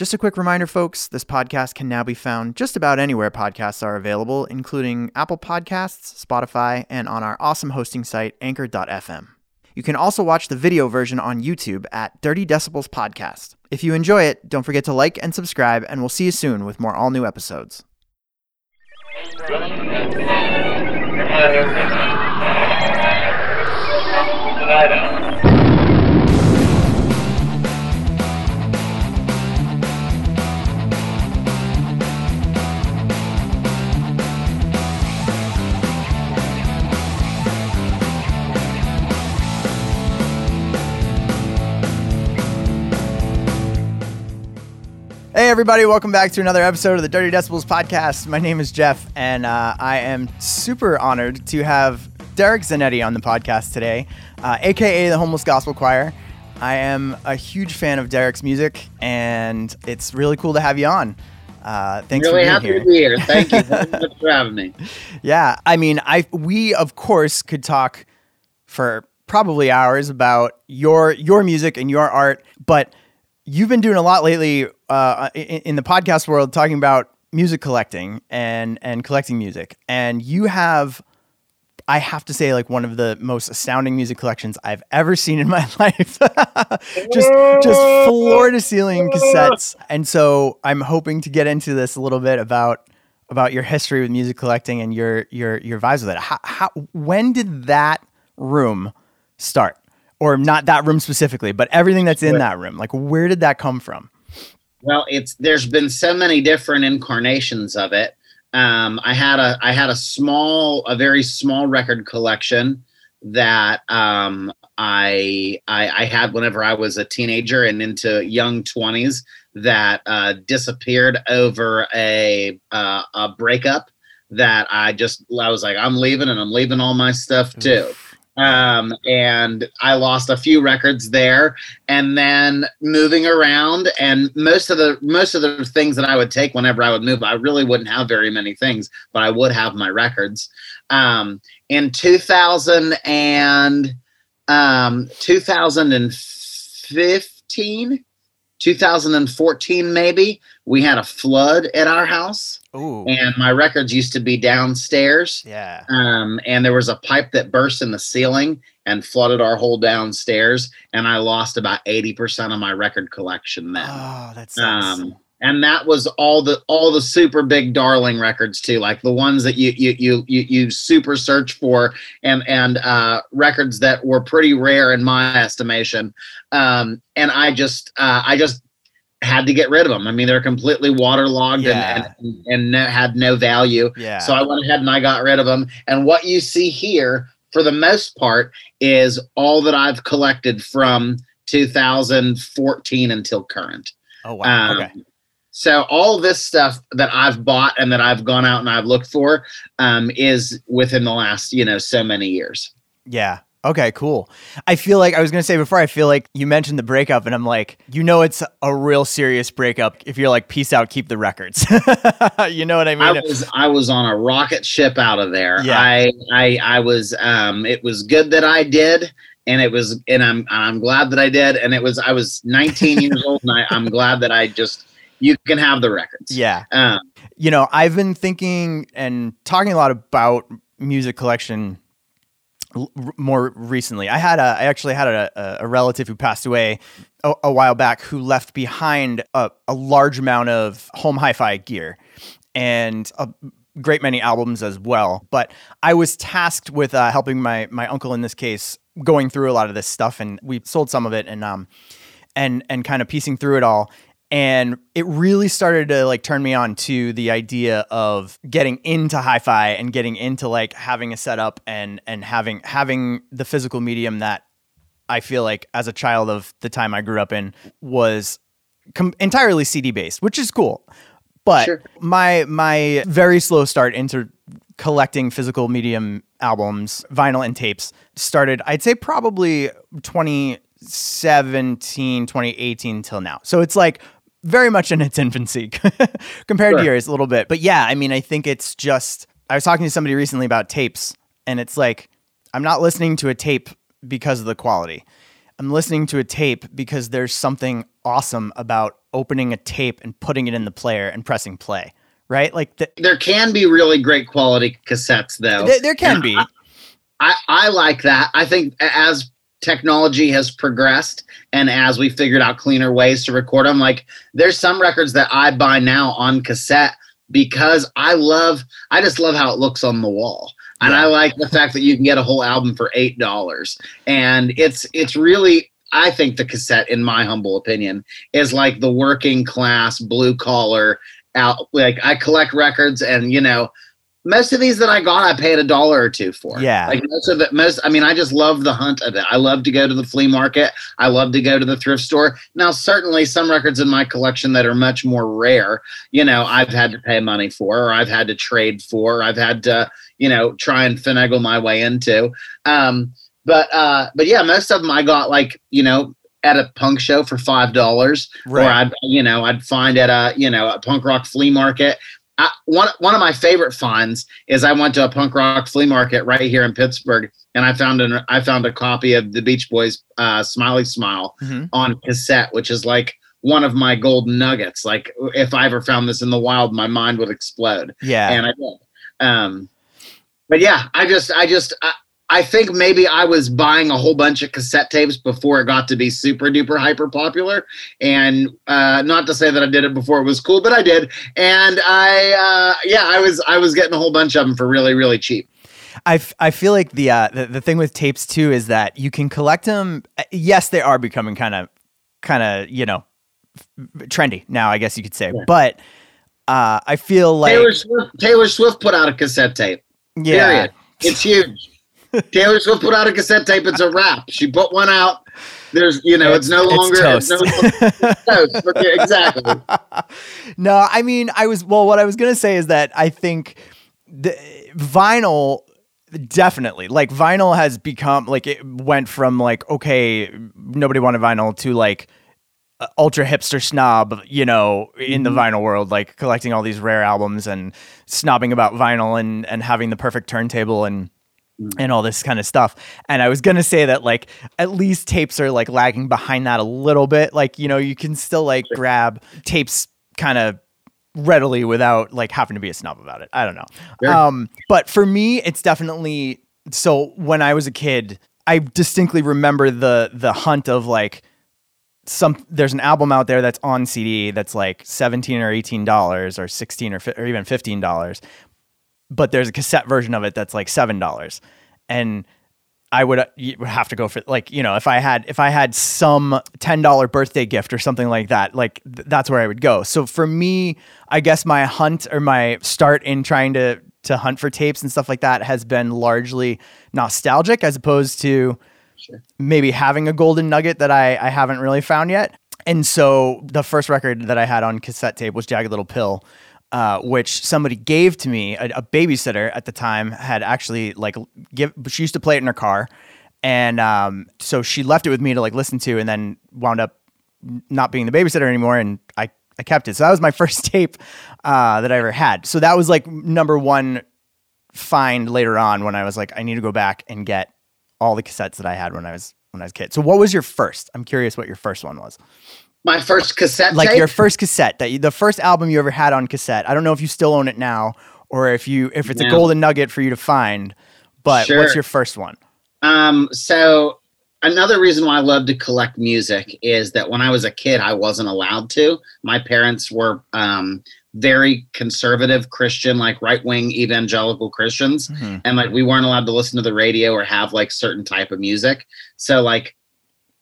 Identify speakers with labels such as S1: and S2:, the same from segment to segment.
S1: Just a quick reminder, folks this podcast can now be found just about anywhere podcasts are available, including Apple Podcasts, Spotify, and on our awesome hosting site, anchor.fm. You can also watch the video version on YouTube at Dirty Decibels Podcast. If you enjoy it, don't forget to like and subscribe, and we'll see you soon with more all new episodes. Hey, everybody, welcome back to another episode of the Dirty Decibels podcast. My name is Jeff, and uh, I am super honored to have Derek Zanetti on the podcast today, uh, aka the Homeless Gospel Choir. I am a huge fan of Derek's music, and it's really cool to have you on. Uh, thanks
S2: really
S1: for being
S2: happy
S1: here.
S2: to be here. Thank you very much for having me.
S1: Yeah, I mean, I we of course could talk for probably hours about your your music and your art, but you've been doing a lot lately uh, in, in the podcast world, talking about music collecting and and collecting music, and you have. I have to say, like one of the most astounding music collections I've ever seen in my life. just, just floor to ceiling cassettes. And so I'm hoping to get into this a little bit about about your history with music collecting and your your your vibes with it. How, how when did that room start, or not that room specifically, but everything that's in that room? Like, where did that come from?
S2: Well, it's there's been so many different incarnations of it. Um, I had a I had a small, a very small record collection that um, I, I I had whenever I was a teenager and into young twenties that uh, disappeared over a uh, a breakup. That I just I was like I'm leaving and I'm leaving all my stuff too. Um, and I lost a few records there, and then moving around, and most of the most of the things that I would take whenever I would move, I really wouldn't have very many things, but I would have my records. Um, in 2000 and um, 2015, 2014, maybe we had a flood at our house,
S1: Ooh,
S2: and my records used to be downstairs
S1: yeah.
S2: um, and there was a pipe that burst in the ceiling and flooded our whole downstairs and i lost about 80% of my record collection then.
S1: Oh, that's
S2: um, and that was all the all the super big darling records too like the ones that you you you you, you super search for and and uh, records that were pretty rare in my estimation. Um, and i just uh, i just had to get rid of them i mean they're completely waterlogged
S1: Yeah.
S2: and and, and no, had no value
S1: yeah.
S2: so I went ahead and I got rid of them. And what you see here, for the most part, is all that I've collected from 2014 until current.
S1: oh wow.
S2: Um,
S1: okay.
S2: So all this stuff that I've bought and that I've gone out and I've looked for um, is within the last, you know, so many years.
S1: Yeah. Okay, cool. I feel like I was going to say before, I feel like you mentioned the breakup, and I'm like, you know, it's a real serious breakup if you're like, peace out, keep the records. you know what I mean?
S2: I was I was on a rocket ship out of there.
S1: Yeah.
S2: I I I was um it was good that I did and it was and I'm I'm glad that I did and it was I was 19 years old and I, I'm glad that I just you can have the records.
S1: yeah.
S2: Um
S1: You know, I've been thinking and talking a lot about music collection more recently. I had a, I actually had a, a, a relative who passed away a, a while back who left behind a, a large amount of home hi-fi gear and a great many albums as well. But I was tasked with uh, helping my my uncle in this case going through a lot of this stuff, and we sold some of it, and um, and and kind of piecing through it all. And it really started to like turn me on to the idea of getting into hi-fi and getting into like having a setup and and having having the physical medium that I feel like as a child of the time I grew up in was com- entirely CD based, which is cool. But
S2: Sure.
S1: my my very slow start into collecting physical medium albums, vinyl and tapes started I'd say probably 2017, 2018 till now. So it's like very much in its infancy compared to yours a little bit. But yeah, I mean, I think it's just I was talking to somebody recently about tapes and it's like I'm not listening to a tape because of the quality. I'm listening to a tape because there's something awesome about opening a tape and putting it in the player and pressing play, right? Like the,
S2: there can be really great quality cassettes though.
S1: there, there can
S2: And
S1: be.
S2: I, I like that. I think as technology has progressed and as we figured out cleaner ways to record them, like there's some records that I buy now on cassette because I love, I just love how it looks on the wall. And
S1: Yeah.
S2: I like the fact that you can get a whole album for eight dollars. And it's it's really I think the cassette, in my humble opinion, is like the working class blue collar out like I collect records and you know most of these that I got, I paid a dollar or two for.
S1: Yeah.
S2: Like most of it, most, I mean, I just love the hunt of it. I love to go to the flea market. I love to go to the thrift store. Now, certainly some records in my collection that are much more rare, you know, I've had to pay money for, or I've had to trade for, or I've had to, you know, try and finagle my way into. Um, but, uh, but yeah, most of them I got like, you know, at a punk show for five dollars, or I'd, you know, I'd find at a, you know, a punk rock flea market. I, one one of my favorite finds is I went to a punk rock flea market right here in Pittsburgh, and I found an I found a copy of the Beach Boys' uh, "Smiley Smile"
S1: Mhm.
S2: on cassette, which is like one of my golden nuggets. Like if I ever found this in the wild, my mind would explode,
S1: Yeah.
S2: and I did. Um, but yeah, I just I just I, I think maybe I was buying a whole bunch of cassette tapes before it got to be super duper hyper popular. And uh, not to say that I did it before it was cool, but I did. And I, uh, yeah, I was I was getting a whole bunch of them for really really cheap.
S1: I, f- I feel like the, uh, the the thing with tapes too is that you can collect them. Yes, they are becoming kind of kind of you know f- trendy now. I guess you could say,
S2: Yeah.
S1: but uh, I feel like
S2: Taylor Swift Taylor Swift put out a cassette tape.
S1: yeah,
S2: Period. It's huge. Taylor Swift put out a cassette tape. It's a wrap. She put one out. There's you know it's, no longer
S1: it's
S2: no
S1: toast.
S2: longer toast. But exactly.
S1: no, I mean, I was well. What I was gonna say is that I think the vinyl definitely like vinyl has become like it went from like okay, nobody wanted vinyl to like uh, ultra hipster snob, you know, in the vinyl world, like collecting all these rare albums and snobbing about vinyl and and having the perfect turntable and and all this kind of stuff. And I was gonna say that like at least tapes are like lagging behind that a little bit. Like you know you can still like grab tapes kind of readily without like having to be a snob about it. I don't know.
S2: Sure.
S1: Um, but for me, it's definitely so. When I was a kid, I distinctly remember the the hunt of like some there's an album out there that's on CD that's like 17 or 18 dollars or 16 or, fi- or even 15 dollars but there's a cassette version of it that's like seven dollars and I would, uh, you would have to go for like you know if I had if I had some ten dollar birthday gift or something like that like th- that's where I would go. So for me, I guess my hunt or my start in trying to to hunt for tapes and stuff like that has been largely nostalgic as opposed to
S2: Sure.
S1: maybe having a golden nugget that I, I haven't really found yet. And so the first record that I had on cassette tape was Jagged Little Pill, uh, which somebody gave to me. A, a babysitter at the time had actually like give. She used to play it in her car, and um, so she left it with me to like listen to, and then wound up not being the babysitter anymore, and I I kept it. So that was my first tape uh, that I ever had. So that was like number one find later on when I was like, I need to go back and get all the cassettes that I had when I was when I was a kid. So what was your first? I'm curious what your first one was.
S2: My first cassette
S1: Like
S2: tape.
S1: your first cassette that you, the first album you ever had on cassette. I don't know if you still own it now or if you if it's a golden nugget for you to find. But
S2: Sure.
S1: what's your first one?
S2: Um, so another reason why I love to collect music is that when I was a kid, I wasn't allowed to. My parents were um, very conservative Christian, like right wing evangelical Christians,
S1: Mhm.
S2: and like we weren't allowed to listen to the radio or have like certain type of music. So like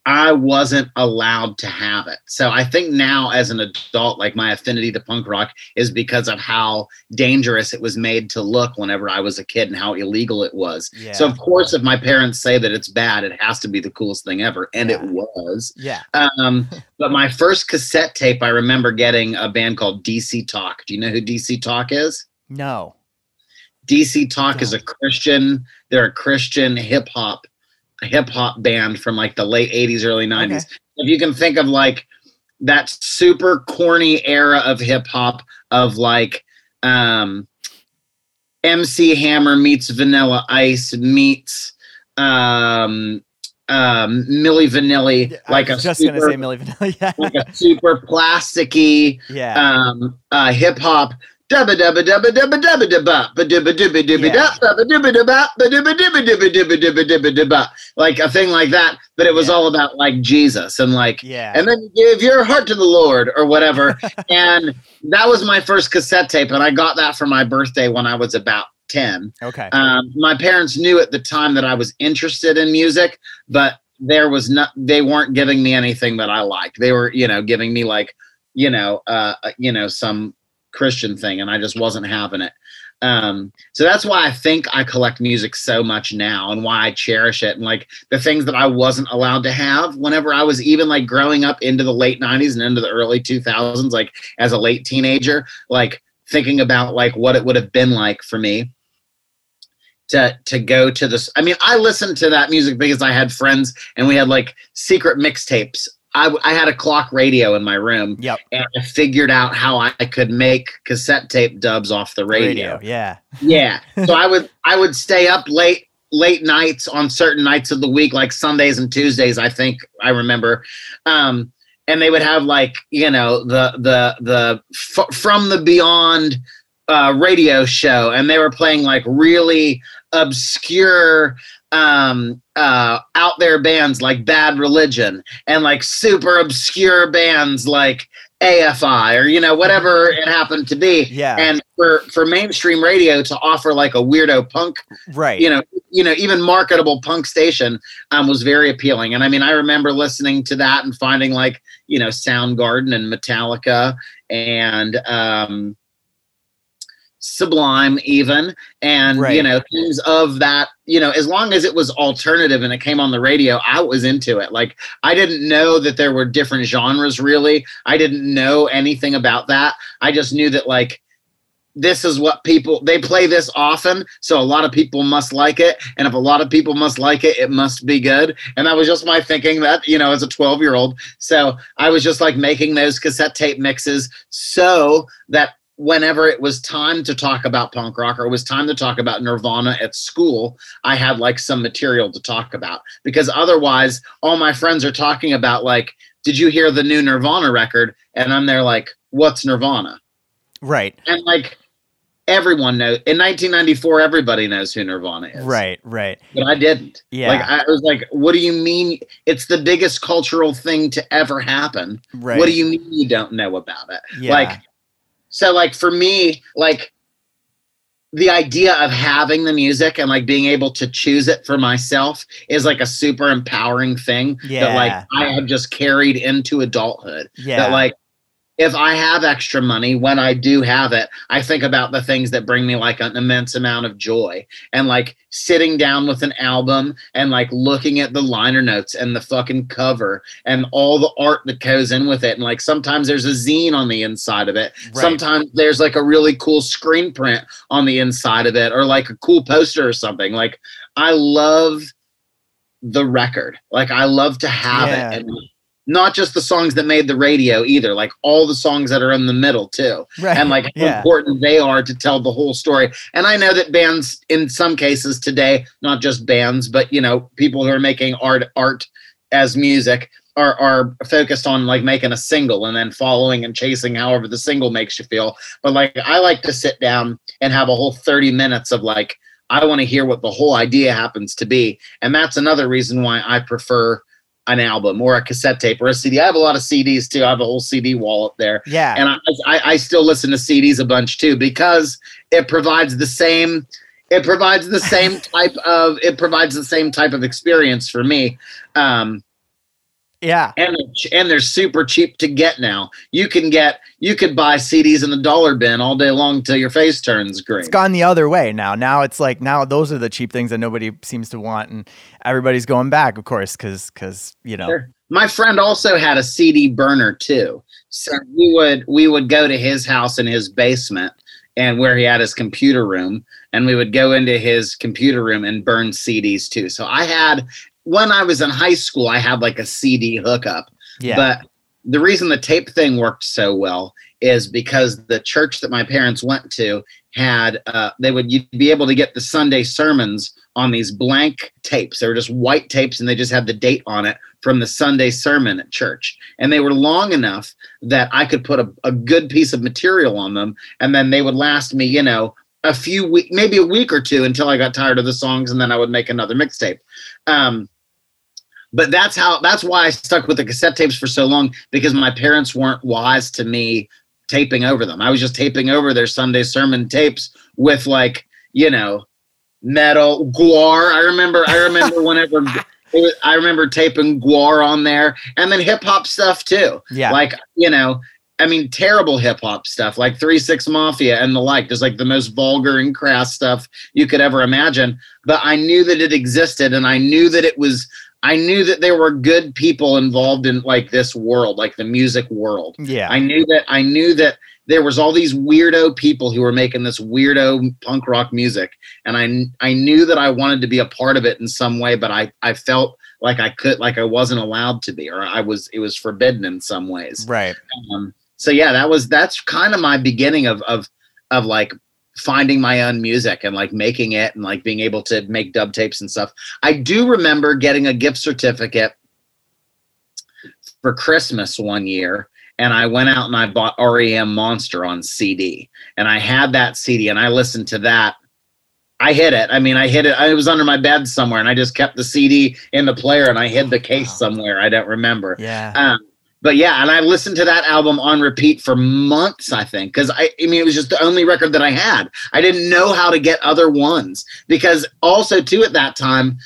S2: I wasn't allowed to have it. So I think now as an adult, like my affinity to punk rock is because of how dangerous it was made to look whenever I was a kid and how illegal it was.
S1: Yeah.
S2: So of course, if my parents say that it's bad, it has to be the coolest thing ever, and it was.
S1: yeah.
S2: Um, but my first cassette tape, I remember getting a band called DC Talk. Do you know who DC Talk is?
S1: No.
S2: DC Talk is a Christian. They're a Christian hip hop, hip hop band from like the late '80s, early '90s. If you can think of like that super corny era of hip hop, of like um, MC Hammer meets Vanilla Ice meets um, um, Milli Vanilli, like
S1: I
S2: a
S1: was just
S2: super,
S1: gonna say Milli Vanilli. Yeah.
S2: like a super plasticky
S1: yeah.
S2: um, uh, hip hop. Dubba dubba dubba dubba dubba dubba ba dubba dubba dubba dubba dubba dubba ba dubba dubba dubba dubba dubba dubba dubba like a thing like that. But it was all about like Jesus and like
S1: yeah.
S2: and then you give your heart to the Lord or whatever. and that was my first cassette tape, and I got that for my birthday when I was about ten.
S1: okay.
S2: Um, my parents knew at the time that I was interested in music, but there was not. They weren't giving me anything that I liked. They were, you know, giving me like, you know, uh, you know, some Christian thing, and I just wasn't having it. Um, so that's why I think I collect music so much now, and why I cherish it, and like the things that I wasn't allowed to have whenever I was even like growing up into the late '90s and into the early 2000s, like as a late teenager, like thinking about like what it would have been like for me to to go to this i mean i listened to that music because i had friends and we had like secret mixtapes I, I had a clock radio in my room
S1: yep.
S2: and i figured out how i could make cassette tape dubs off the radio,
S1: Yeah.
S2: yeah so i would i would stay up late late nights on certain nights of the week like sundays and tuesdays i think i remember um and they would have like you know the the the f- from the beyond uh radio show and they were playing like really obscure um uh out there bands like bad religion and like super obscure bands like afi or you know whatever it happened to be
S1: Yeah.
S2: and for for mainstream radio to offer like a weirdo punk
S1: right.
S2: you know you know even marketable punk station um, was very appealing and i mean i remember listening to that and finding like you know soundgarden and metallica and um sublime even and you know things of that you know as long as it was alternative and it came on the radio i was into it. Like i didn't know that there were different genres really. I didn't know anything about that. I just knew that like this is what people they play this often so a lot of people must like it and if a lot of people must like it it must be good. And that was just my thinking that you know as a 12 year old so i was just like making those cassette tape mixes so that whenever it was time to talk about punk rock or it was time to talk about nirvana at school i had like some material to talk about because otherwise all my friends are talking about like did you hear the new nirvana record and i'm there like what's nirvana
S1: Right.
S2: and like everyone knows in 1994 everybody knows who nirvana is
S1: Right. Right.
S2: but i didn't
S1: Yeah.
S2: like i was like what do you mean it's the biggest cultural thing to ever happen
S1: right.
S2: what do you mean you don't know about it
S1: Yeah.
S2: like so like for me like the idea of having the music and like being able to choose it for myself is like a super empowering thing that like i have just carried into adulthood
S1: yeah.
S2: that like if I have extra money, when I do have it, I think about the things that bring me like an immense amount of joy. And like sitting down with an album and like looking at the liner notes and the fucking cover and all the art that goes in with it. And like sometimes there's a zine on the inside of it.
S1: Right.
S2: Sometimes there's like a really cool screen print on the inside of it or like a cool poster or something. Like I love the record. Like I love to have
S1: Yeah.
S2: it and not just the songs that made the radio either, like all the songs that are in the middle too,
S1: right.
S2: and like how
S1: yeah.
S2: important they are to tell the whole story. And I know that bands, in some cases today, not just bands, but you know, people who are making art art as music are are focused on like making a single and then following and chasing however the single makes you feel. But like I like to sit down and have a whole 30 minutes of like I want to hear what the whole idea happens to be. And that's another reason why I prefer an album or a cassette tape or a CD. I have a lot of CDs too. I have a whole CD wall up there.
S1: yeah.
S2: And I, I, I still listen to CDs a bunch too because it provides the same it provides the same type of it provides the same type of experience for me. Um,
S1: yeah.
S2: and they're and they're super cheap to get now. You can get you could buy CDs in the dollar bin all day long till your face turns green.
S1: It's gone the other way now. Now it's like now those are the cheap things that nobody seems to want, and everybody's going back, of course, because because you know.
S2: Sure. My friend also had a CD burner too. So we would we would go to his house in his basement and where he had his computer room and we would go into his computer room and burn CDs too. So I had when I was in high school I had like a CD hookup,
S1: Yeah.
S2: but the reason the tape thing worked so well is because the church that my parents went to had uh, they would you'd be able to get the Sunday sermons on these blank tapes. They were just white tapes and they just had the date on it from the Sunday sermon at church. And they were long enough that I could put a, a good piece of material on them and then they would last me, you know, a few weeks, maybe a week or two until I got tired of the songs and then I would make another mixtape. Um, but that's how that's why I stuck with the cassette tapes for so long because my parents weren't wise to me taping over them. I was just taping over their Sunday sermon tapes with like, you know, metal GWAR. I remember I remember whenever was, I remember taping GWAR on there and then hip hop stuff too.
S1: Yeah.
S2: Like, you know, I mean, terrible hip hop stuff like Three Six Mafia and the like. Just like the most vulgar and crass stuff you could ever imagine. But I knew that it existed, and I knew that it was. I knew that there were good people involved in like this world, like the music world.
S1: Yeah.
S2: I knew that. I knew that there was all these weirdo people who were making this weirdo punk rock music, and I I knew that I wanted to be a part of it in some way, but I I felt like I could like I wasn't allowed to be, or I was it was forbidden in some ways.
S1: Right.
S2: Um, so yeah, that was that's kind of my beginning of of of like finding my own music and like making it and like being able to make dub tapes and stuff. I do remember getting a gift certificate for Christmas one year and I went out and I bought REM Monster on CD and I had that CD and I listened to that I hid it. I mean, I hid it. I was under my bed somewhere, and I just kept the CD in the player, and I hid the case somewhere. I don't remember.
S1: Yeah.
S2: Um, but yeah, and I listened to that album on repeat for months, I think, because I, I mean, it was just the only record that I had. I didn't know how to get other ones because also too at that time,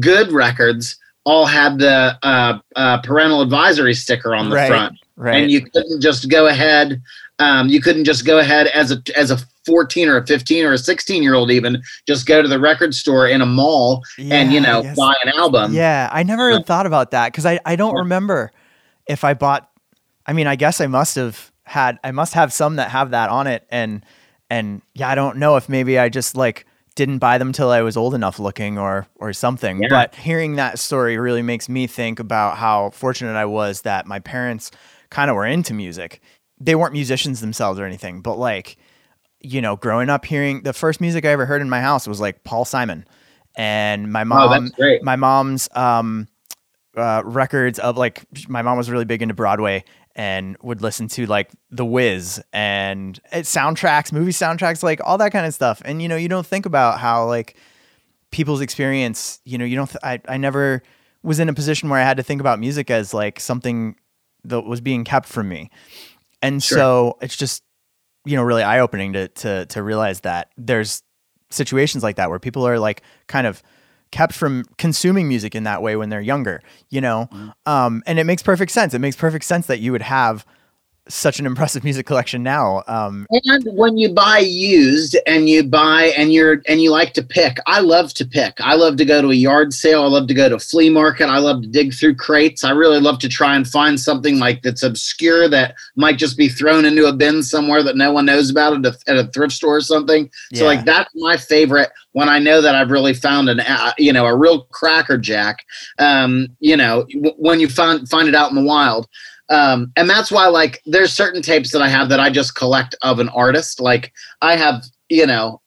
S2: good records all had the uh, uh, parental advisory sticker on the
S1: Right,
S2: front,
S1: right.
S2: and you couldn't just go ahead. Um, you couldn't just go ahead as a as a 14 or a 15 or a 16 year old even just go to the record store in a mall and you know
S1: yes.
S2: buy an album.
S1: Yeah, I never
S2: Yeah.
S1: even thought about that because I, I don't
S2: Yeah.
S1: remember if I bought. I mean, I guess I must have had. I must have some that have that on it, and and yeah, I don't know if maybe I just like didn't buy them till I was old enough looking or or something.
S2: Yeah.
S1: But hearing that story really makes me think about how fortunate I was that my parents kind of were into music. They weren't musicians themselves or anything, but like you know, growing up hearing the first music I ever heard in my house was like Paul Simon. And my
S2: Oh,
S1: mom,
S2: great.
S1: my mom's um, uh, records of like my mom was really big into Broadway and would listen to like The Wiz and uh, soundtracks, movie soundtracks, like all that kind of stuff. And you know, you don't think about how like people's experience. You know, you don't. Th- I I never was in a position where I had to think about music as like something that was being kept from me. And
S2: Sure.
S1: so it's just you know really eye opening to to to realize that there's situations like that where people are like kind of kept from consuming music in that way when they're younger, you know? Um, and it makes perfect sense. It makes perfect sense that you would have such an impressive music collection now. Um,
S2: And when you buy used and you buy and you're and you like to pick, I love to pick. I love to go to a yard sale. I love to go to a flea market. I love to dig through crates. I really love to try and find something like that's obscure that might just be thrown into a bin somewhere that no one knows about at a, at a thrift store or something. So
S1: Yeah.
S2: like that's my favorite when I know that I've really found an uh, you know a real cracker jack. Um, you know w- when you find find it out in the wild um, and that's why like there's certain tapes that I have that I just collect of an artist. Like I have, you know,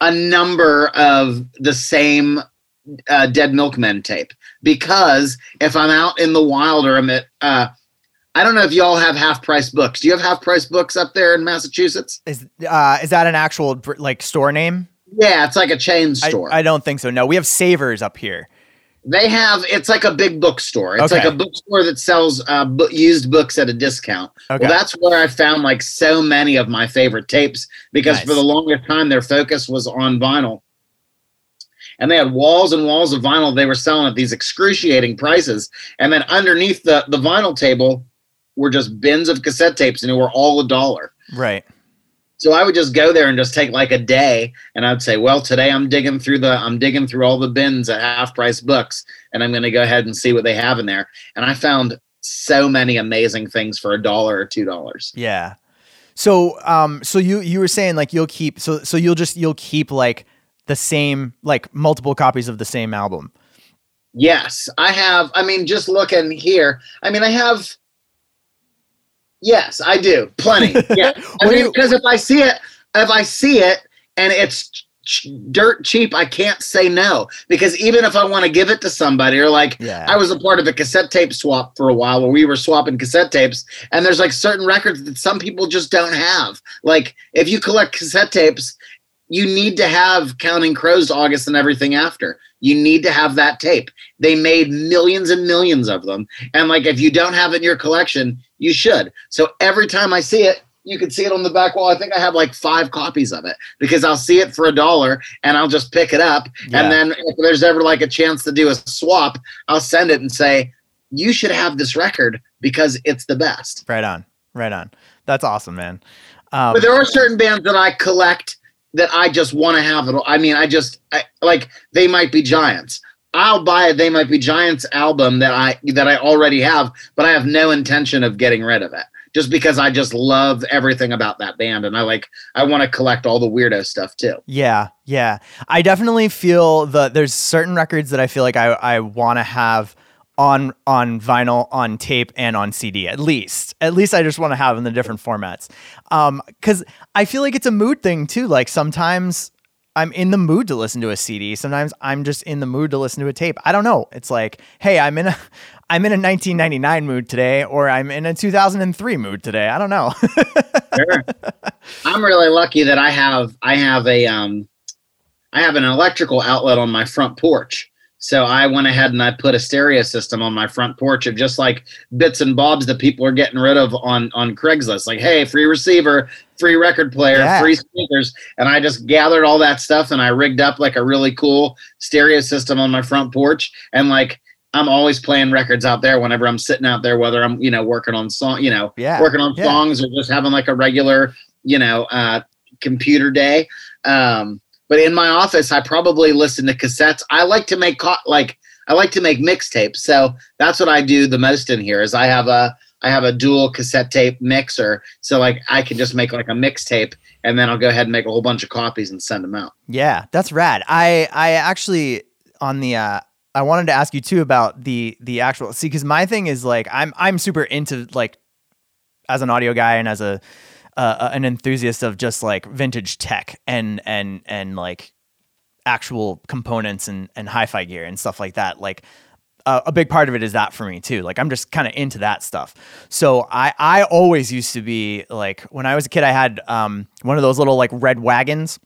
S2: a number of the same uh, Dead Milkmen tape because if I'm out in the wild or I'm at, uh, I don't know if y'all have half price books. Do you have half price books up there in Massachusetts?
S1: is uh, is that an actual like store name?
S2: Yeah, it's like a chain
S1: I,
S2: store.
S1: I don't think so. No, we have Savers up here.
S2: They have it's like a big bookstore. It's
S1: Okay.
S2: like a bookstore that sells uh, bu- used books at a discount.
S1: Okay.
S2: Well, that's where I found like so many of my favorite tapes because
S1: Nice.
S2: for the longest time their focus was on vinyl. And they had walls and walls of vinyl they were selling at these excruciating prices. And then underneath the, the vinyl table were just bins of cassette tapes and they were all a dollar.
S1: right.
S2: So I would just go there and just take like a day and I'd say, well, today I'm digging through the I'm digging through all the bins at half price books and I'm going to go ahead and see what they have in there. And I found so many amazing things for a dollar or two dollars.
S1: Yeah. So um so you you were saying like you'll keep so so you'll just you'll keep like the same like multiple copies of the same album.
S2: Yes, I have. I mean, just looking here. I mean, I have. Yes, I do. Plenty. Yeah. I mean, because if I see it, if I see it and it's ch- dirt cheap, I can't say no. Because even if I want to give it to somebody, or like
S1: Yeah.
S2: I was a part of a cassette tape swap for a while where we were swapping cassette tapes, and there's like certain records that some people just don't have. Like if you collect cassette tapes, you need to have Counting Crows, August, and everything after. You need to have that tape. They made millions and millions of them, and like if you don't have it in your collection, you should. So every time I see it. You can see it on the back wall. I think I have like five copies of it because I'll see it for a dollar and I'll just pick it up.
S1: Yeah.
S2: And then if there's ever like a chance to do a swap, I'll send it and say, you should have this record because it's the best.
S1: Right on. Right on. That's awesome, man. Um,
S2: But there are certain bands that I collect that I just want to have it. I mean, I just I, like they might be giants. I'll buy a They Might Be Giants album that I that I already have, but I have no intention of getting rid of it. Just because I just love everything about that band and I like I want to collect all the weirdo stuff too.
S1: Yeah, yeah. I definitely feel that there's certain records that I feel like I I want to have on on vinyl, on tape, and on CD at least. At least I just want to have in the different formats. Um, because I feel like it's a mood thing too. Like sometimes I'm in the mood to listen to a CD. Sometimes I'm just in the mood to listen to a tape. I don't know. It's like, hey, I'm in a I'm in a 1999 mood today, or I'm in a 2003 mood today. I don't know.
S2: Sure. I'm really lucky that I have I have a um I have an electrical outlet on my front porch. So I went ahead and I put a stereo system on my front porch of just like bits and bobs that people are getting rid of on on Craigslist. Like, hey, free receiver, free record player,
S1: Yeah.
S2: free speakers, and I just gathered all that stuff and I rigged up like a really cool stereo system on my front porch and like I'm always playing records out there whenever I'm sitting out there, whether I'm, you know, working on song, you know,
S1: Yeah,
S2: working on
S1: yeah.
S2: songs or just having like a regular, you know, uh, computer day. Um, but in my office, I probably listen to cassettes. I like to make like I like to make mixtapes, so that's what I do the most in here. Is I have a I have a dual cassette tape mixer, so like I can just make like a mixtape, and then I'll go ahead and make a whole bunch of copies and send them out.
S1: Yeah, that's rad. I I actually on the uh I wanted to ask you too about the the actual see cuz my thing is like I'm I'm super into like as an audio guy and as a uh, an enthusiast of just like vintage tech and and and like actual components and and hi-fi gear and stuff like that like uh, a big part of it is that for me too like i'm just kind of into that stuff so i i always used to be like when i was a kid i had um one of those little like red wagons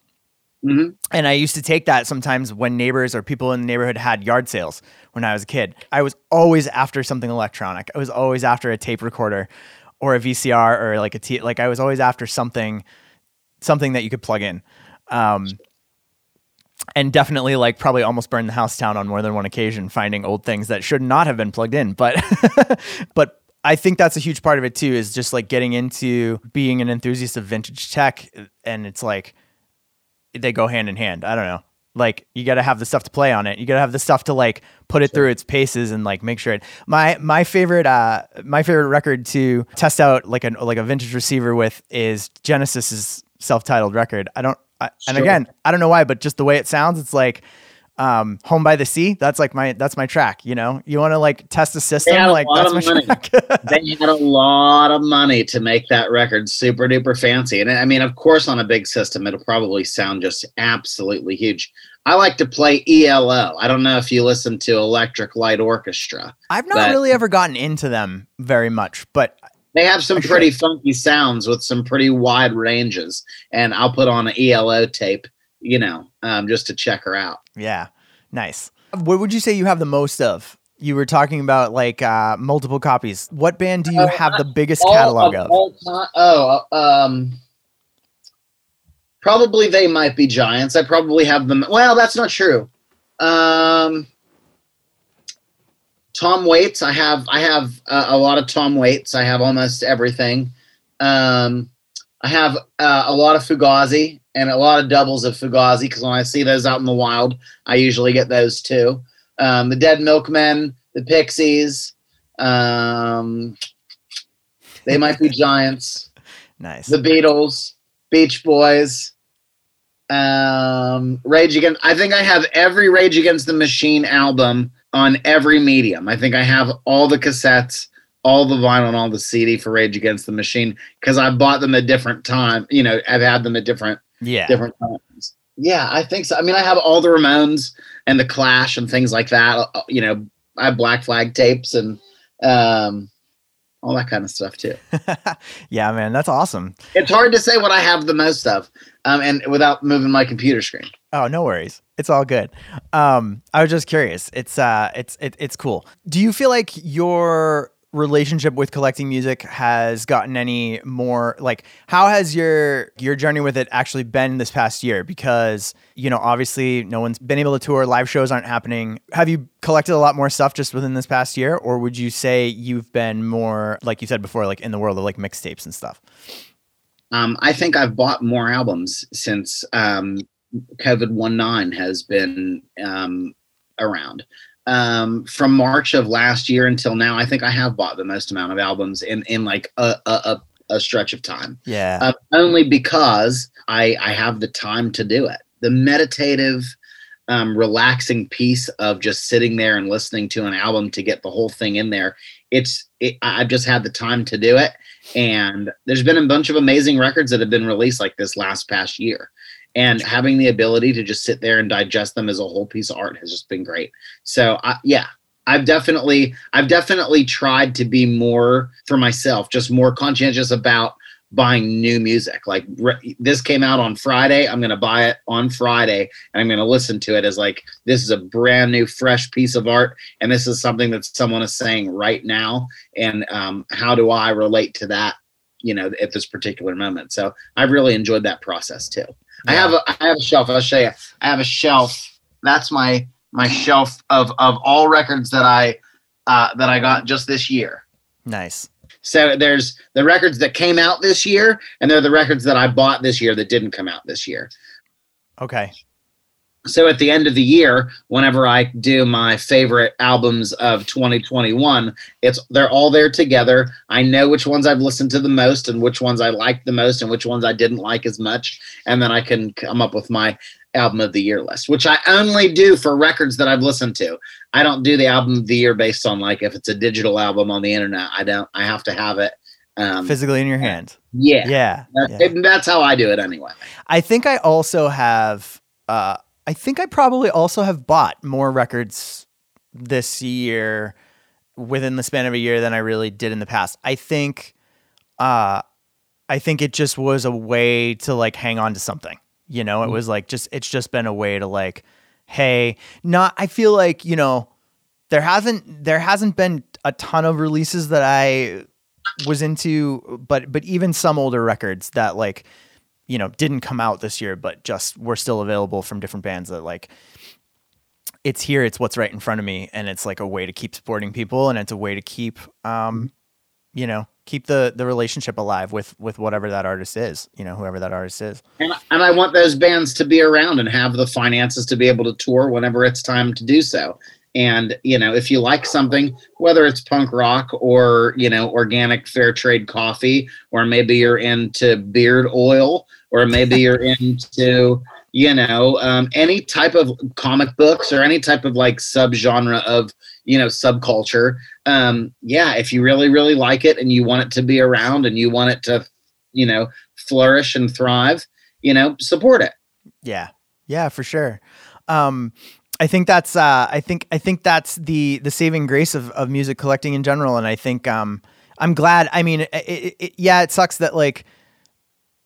S2: hmm
S1: and I used to take that sometimes when neighbors or people in the neighborhood had yard sales when I was a kid. I was always after something electronic. I was always after a tape recorder or a VCR or like a T like I was always after something something that you could plug in. Um and definitely like probably almost burned the house down on more than one occasion finding old things that should not have been plugged in. But but I think that's a huge part of it too is just like getting into being an enthusiast of vintage tech and it's like they go hand in hand. I don't know. Like you got to have the stuff to play on it. You got to have the stuff to like put it through its paces and like make sure it. My my favorite uh my favorite record to test out like a like a vintage receiver with is Genesis's self-titled record. I don't I, and again, I don't know why, but just the way it sounds, it's like um home by the sea that's like my that's my track you know you want to like test the system They
S2: had a
S1: like
S2: lot
S1: that's
S2: of money. they had a lot of money to make that record super duper fancy. And I mean, of course, on a big system, it'll probably sound just absolutely huge. I like to play ELO. I don't know if you listen to Electric Light Orchestra.
S1: i've not really ever gotten into them very much but
S2: They have some pretty funky sounds with some pretty wide ranges. And I'll put on an ELO tape, you know, um, just to check her out.
S1: Yeah. Nice. What would you say you have the most of? You were talking about like uh, multiple copies. What band do you
S2: Uh,
S1: have the biggest catalog of?
S2: all time, oh, um, probably they might be giants. I probably have them. Well, that's not true. Um, Tom Waits. I have. I have uh, a lot of Tom Waits. I have almost everything. Um, I have uh, a lot of Fugazi and a lot of doubles of Fugazi because when I see those out in the wild, I usually get those too. Um, the Dead Milkmen, the Pixies. Um, they might be giants.
S1: Nice.
S2: The Beatles, Beach Boys, um, Rage Against. I think I have every Rage Against the Machine album on every medium. I think I have all the cassettes, all the vinyl, and all the CD for Rage Against the Machine because I bought them at different time. You know, I've had them at different
S1: Yeah.
S2: different times. Yeah, I think so. I mean, I have all the Ramones and the Clash and things like that. Uh, You know, I have Black Flag tapes and um, all that kind of stuff too.
S1: yeah, man, that's awesome.
S2: It's hard to say what I have the most of, um, and without moving my computer screen.
S1: Oh, no worries. It's all good. Um, I was just curious. It's uh, it's it, it's cool. Do you feel like your relationship with collecting music has gotten any more like how has your your journey with it actually been this past year? Because you know obviously no one's been able to tour live shows aren't happening. Have you collected a lot more stuff just within this past year? Or would you say you've been more like you said before like in the world of like mixtapes and stuff?
S2: Um, I think I've bought more albums since um, COVID 19 has been um, around. Um, from March of last year until now, I think I have bought the most amount of albums in in like a a, a, a stretch of time.
S1: yeah
S2: uh, only because I I have the time to do it. The meditative, um, relaxing piece of just sitting there and listening to an album to get the whole thing in there. It's it, I've just had the time to do it, and there's been a bunch of amazing records that have been released like this last past year. And having the ability to just sit there and digest them as a whole piece of art has just been great. So, I, yeah, I've definitely I've definitely tried to be more for myself, just more conscientious about buying new music. Like re- this came out on Friday, I'm going to buy it on Friday and I'm going to listen to it as like this is a brand new fresh piece of art and this is something that someone is saying right now and um, how do I relate to that, you know, at this particular moment. So I've really enjoyed that process too. I have a I have a shelf. I'll show you. I have a shelf. That's my my shelf of of all records that I uh, that I got just this year.
S1: nice
S2: So there's the records that came out this year, and they're the records that I bought this year that didn't come out this year.
S1: okay
S2: So at the end of the year, whenever I do my favorite albums of 2021, it's they're all there together. I know which ones I've listened to the most and which ones I liked the most and which ones I didn't like as much, and then I can come up with my album of the year list, which I only do for records that I've listened to. I don't do the album of the year based on like if it's a digital album on the internet. I don't. I have to have it. Um,
S1: physically in your hand
S2: yeah,
S1: yeah,
S2: That-
S1: yeah.
S2: that's how I do it anyway.
S1: I think I also have. Uh, I think I probably also have bought more records this year within the span of a year than I really did in the past. I think. Uh, I think it just was a way to like hang on to something. You know, it was like just it's just been a way to like, hey, not. I feel like you know, there hasn't there hasn't been a ton of releases that I was into, but but even some older records that like you know didn't come out this year but just were still available from different bands that like it's here it's what's right in front of me and it's like a way to keep supporting people and it's a way to keep um you know keep the the relationship alive with with whatever that artist is you know whoever that artist is
S2: And, and I want those bands to be around and have the finances to be able to tour whenever it's time to do so. And, you know, if you like something, whether it's punk rock or, you know, organic fair trade coffee, or maybe you're into beard oil, or maybe you're into, you know, um, any type of comic books or any type of like subgenre of, you know, subculture. Um, yeah, if you really, really like it and you want it to be around and you want it to, you know, flourish and thrive, you know, support it.
S1: Yeah. Yeah, for sure. Um I think that's uh I think I think that's the the saving grace of of music collecting in general. And I think um I'm glad I mean it, it, it, yeah, it sucks that like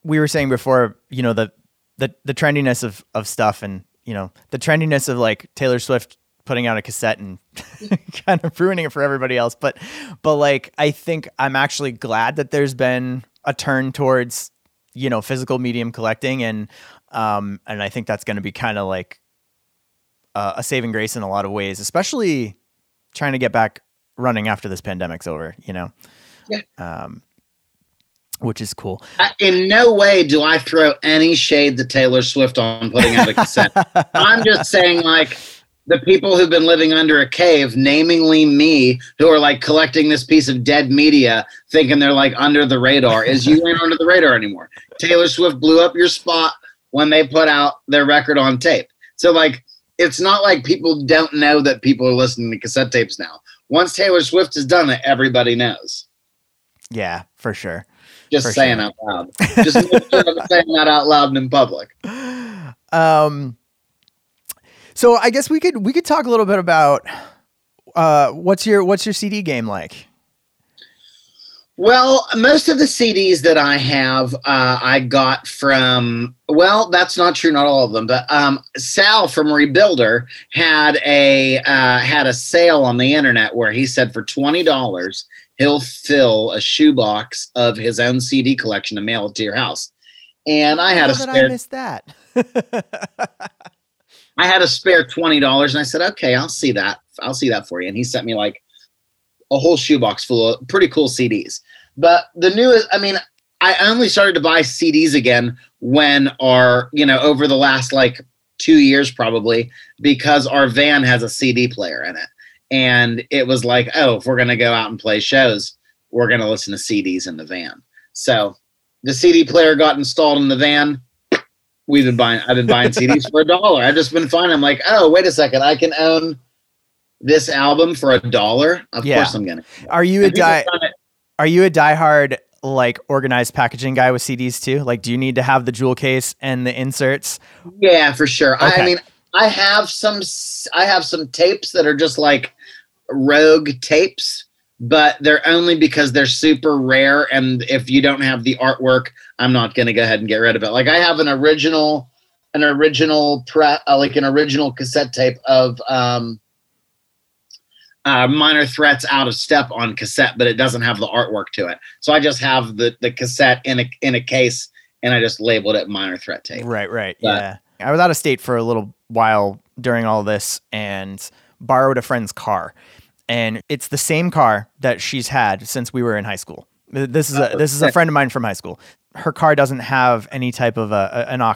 S1: we were saying before, you know, the the the trendiness of of stuff and, you know, the trendiness of like Taylor Swift putting out a cassette and kind of ruining it for everybody else, but but like I think I'm actually glad that there's been a turn towards you know physical medium collecting. And um and I think that's going to be kind of like uh, a saving grace in a lot of ways, especially trying to get back running after this pandemic's over. You know,
S2: Yeah.
S1: Um, which is cool.
S2: I, in no way do I throw any shade to Taylor Swift on putting out a cassette. I'm just saying, like, the people who've been living under a cave, namely me, who are like collecting this piece of dead media, thinking they're like under the radar, is you ain't under the radar anymore. Taylor Swift blew up your spot when they put out their record on tape. So, like, it's not like people don't know that people are listening to cassette tapes now. Once Taylor Swift has done it, everybody knows.
S1: Yeah, for sure.
S2: Just
S1: For
S2: saying
S1: sure.
S2: out loud. Just make sure I'm saying that out loud and in public.
S1: Um, so I guess we could we could talk a little bit about uh, what's your what's your CD game like?
S2: Well, most of the CDs that I have, uh, I got from. Well, that's not true. Not all of them, but um, Sal from Rebuilder had a uh, had a sale on the internet where he said for twenty dollars he'll fill a shoebox of his own CD collection and mail it to your house. And I had
S1: How
S2: a
S1: did I
S2: spare.
S1: miss that?
S2: I had a spare twenty dollars, and I said, "Okay, I'll see that. I'll see that for you." And he sent me like a whole shoebox full of pretty cool CDs. But the newest, I mean, I only started to buy CDs again when our, you know, over the last like two years probably, because our van has a CD player in it, and it was like, oh, if we're gonna go out and play shows, we're gonna listen to CDs in the van. So the CD player got installed in the van we've been buying I've been buying CDs for a dollar. I've just been finding I'm like, oh, wait a second, I can own this album for a dollar. Of
S1: Yeah.
S2: course I'm gonna.
S1: Are you a
S2: And
S1: die Are you a diehard like organized packaging guy with CDs too? Like, do you need to have the jewel case and the inserts?
S2: Yeah, for sure. I,
S1: Okay.
S2: I mean, I have some I have some tapes that are just like rogue tapes, but they're only because they're super rare and if you don't have the artwork, I'm not to go ahead and get rid of it. Like I have an original an original pre uh, like an original cassette tape of um uh, Minor Threat's out of step on cassette, but it doesn't have the artwork to it. So I just have the the cassette in a in a case, and I just labeled it Minor Threat tape.
S1: Right, right.
S2: But-
S1: yeah. I was out of state for a little while during all this and borrowed a friend's car. And it's the same car that she's had since we were in high school. This is a
S2: Oh,
S1: this is a friend of mine from high school. Her car doesn't have any type of a, a- an aux,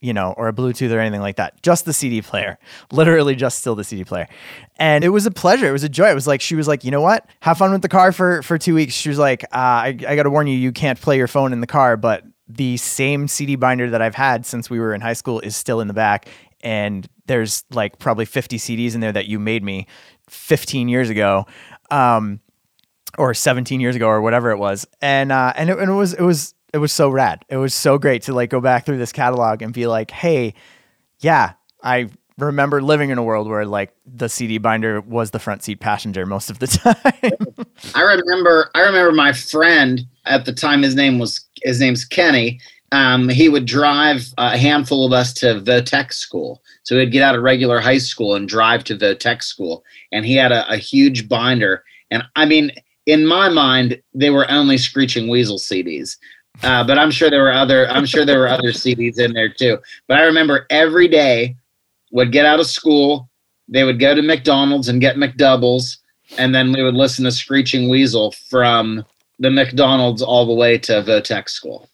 S1: you know, or a Bluetooth or anything like that. Just the CD player. Literally just still the CD player. And it was a pleasure. It was a joy. It was like she was like, you know what? Have fun with the car for for two weeks. She was like, uh, I, I got to warn you, you can't play your phone in the car, but the same CD binder that I've had since we were in high school is still in the back. And there's like probably 50 CDs in there that you made me 15 years ago. Um, or 17 years ago or whatever it was. And, uh, and it, and it was, it was, it was so rad. It was so great to like go back through this catalog and be like, Hey, yeah, I remember living in a world where like the CD binder was the front seat passenger most of the time.
S2: I remember I remember my friend at the time his name was his name's Kenny. Um, he would drive a handful of us to Votech school. So he'd get out of regular high school and drive to Votech school. And he had a, a huge binder. And I mean, in my mind, they were only Screeching Weasel CDs. Uh, but I'm sure there were other I'm sure there were other CDs in there too. But I remember every day would get out of school, they would go to McDonald's and get McDoubles, and then we would listen to Screeching Weasel from the McDonald's all the way to Votech school.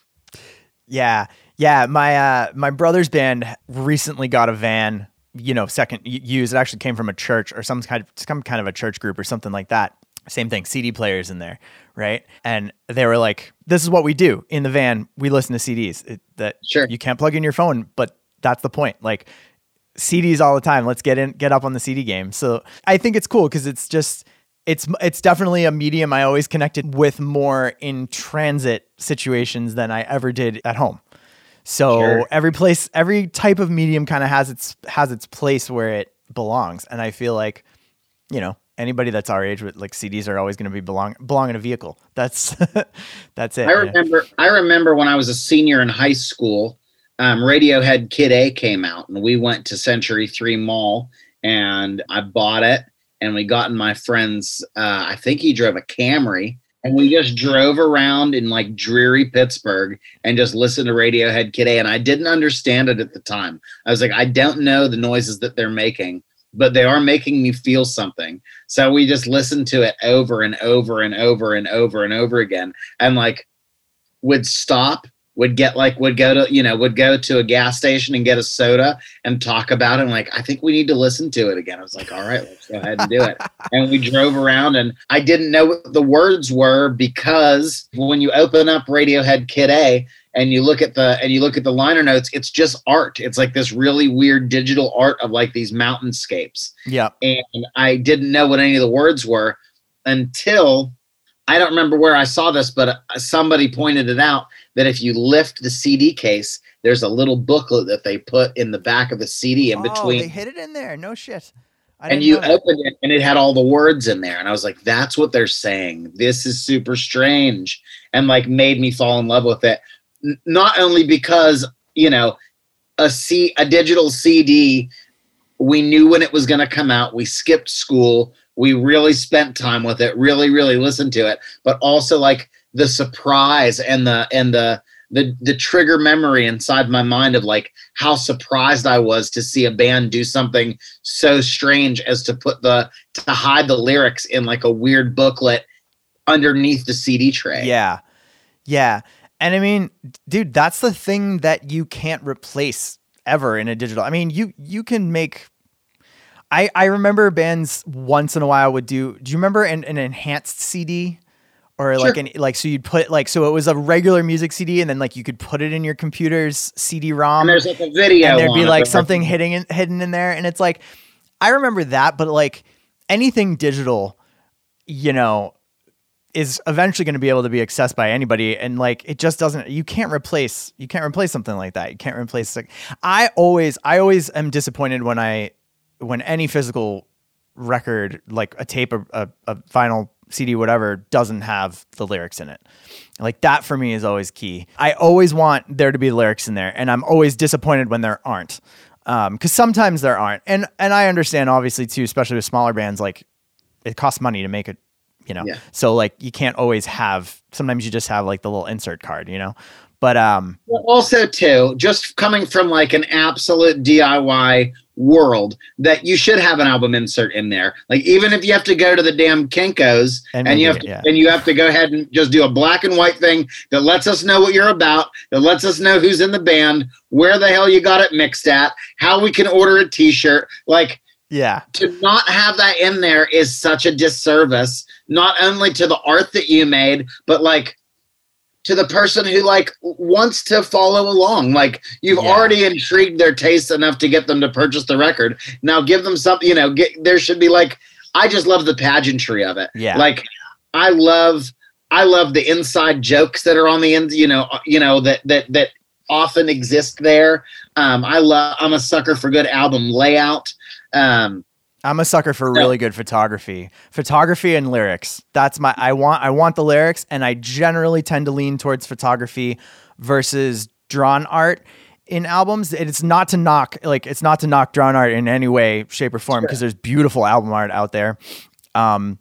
S1: Yeah, yeah. My uh, my brother's band recently got a van. You know, second y- use. It actually came from a church or some kind of some kind of a church group or something like that. Same thing. CD players in there, right? And they were like, "This is what we do in the van. We listen to CDs. It, that
S2: Sure.
S1: you can't plug in your phone, but that's the point. Like CDs all the time. Let's get in, get up on the CD game. So I think it's cool because it's just it's it's definitely a medium I always connected with more in transit situations than I ever did at home. So
S2: Sure.
S1: every place, every type of medium kind of has its has its place where it belongs, and I feel like you know anybody that's our age with like CDs are always going to be belong belong in a vehicle. That's that's it.
S2: I
S1: yeah.
S2: remember I remember when I was a senior in high school, um, Radiohead Kid A came out, and we went to Century Three Mall, and I bought it, and we got in my friend's. Uh, I think he drove a Camry, and we just drove around in like dreary Pittsburgh and just listened to Radiohead Kid A, and I didn't understand it at the time. I was like, I don't know the noises that they're making. But they are making me feel something. So we just listened to it over and over and over and over and over again. And like would stop would get like would go to you know would go to a gas station and get a soda and talk about it and like i think we need to listen to it again i was like all right let's go ahead and do it and we drove around and i didn't know what the words were because when you open up radiohead kid a and you look at the and you look at the liner notes, it's just art. It's like this really weird digital art of like these mountainscapes.
S1: Yeah.
S2: And I didn't know what any of the words were until I don't remember where I saw this, but uh, somebody pointed it out that if you lift the CD case, there's a little booklet that they put in the back of the CD in
S1: oh,
S2: between.
S1: They hid it in there. No shit.
S2: And you opened it and it had all the words in there. And I was like, that's what they're saying. This is super strange. And like made me fall in love with it. Not only because, you know, a C a digital CD, we knew when it was gonna come out. We skipped school. We really spent time with it, really, really listened to it, but also like the surprise and the and the the the trigger memory inside my mind of like how surprised I was to see a band do something so strange as to put the to hide the lyrics in like a weird booklet underneath the CD tray.
S1: Yeah. Yeah. And I mean, dude, that's the thing that you can't replace ever in a digital. I mean, you you can make I I remember bands once in a while would do do you remember an, an enhanced CD? Or like
S2: Sure.
S1: an like so you'd put like so it was a regular music CD and then like you could put it in your computer's CD-ROM
S2: And there's like a video.
S1: and there'd be like something hidden in, hidden in there and it's like i remember that but like anything digital you know is eventually going to be able to be accessed by anybody and like it just doesn't you can't replace you can't replace something like that you can't replace like i always i always am disappointed when i when any physical record like a tape a, a, a vinyl cd whatever doesn't have the lyrics in it like that for me is always key. I always want there to be lyrics in there, and I'm always disappointed when there aren't. Um, because sometimes there aren't, and and I understand obviously too, especially with smaller bands, like it costs money to make it, you know.
S2: Yeah.
S1: So like you can't always have. Sometimes you just have like the little insert card, you know. But um,
S2: Well, also too just coming from like an absolute diy world that you should have an album insert in there like even if you have to go to the damn Kinko's
S1: And
S2: and, you have to
S1: yeah.
S2: and you have to go ahead and just do a black and white thing that lets us know what you're about that lets us know who's in the band where the hell you got it mixed at how we can order a t-shirt like
S1: yeah,
S2: to not have that in there is such a disservice not only to the art that you made but like to the person who like wants to follow along. Like you've
S1: Yeah.
S2: already intrigued their taste enough to get them to purchase the record. Now give them something you know get there should be like i just love the pageantry of it.
S1: Yeah.
S2: like i love i love the inside jokes that are on the end you know you know that that that often exist there. Um i love i'm a sucker for good album layout um
S1: I'm a sucker for really good photography. Photography and lyrics. That's my I want I want the lyrics and I generally tend to lean towards photography versus drawn art in albums. It's not to knock like it's not to knock drawn art in any way shape or form because there's beautiful album art out there. Um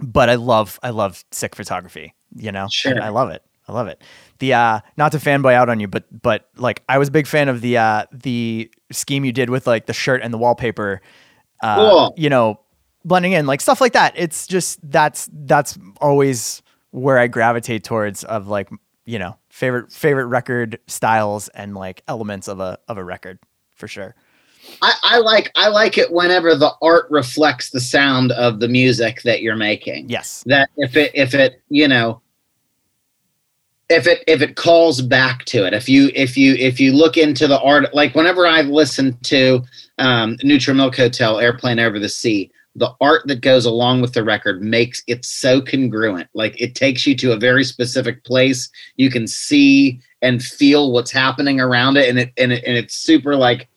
S1: but I love I love sick photography, you know?
S2: Sure.
S1: I love it. I love it. The uh not to fanboy out on you, but but like I was a big fan of the uh the scheme you did with like the shirt and the wallpaper uh,
S2: Cool.
S1: you know, blending in, like stuff like that. It's just that's that's always where I gravitate towards of like you know favorite favorite record styles and like elements of a of a record for sure.
S2: I, I like I like it whenever the art reflects the sound of the music that you're making.
S1: Yes.
S2: That if it if it you know if it if it calls back to it if you if you if you look into the art like whenever I've listened to um, Neutral Milk Hotel Aeroplane Over the Sea the art that goes along with the record makes it so congruent. Like it takes you to a very specific place. You can see and feel what's happening around it and it and, it, and it's super like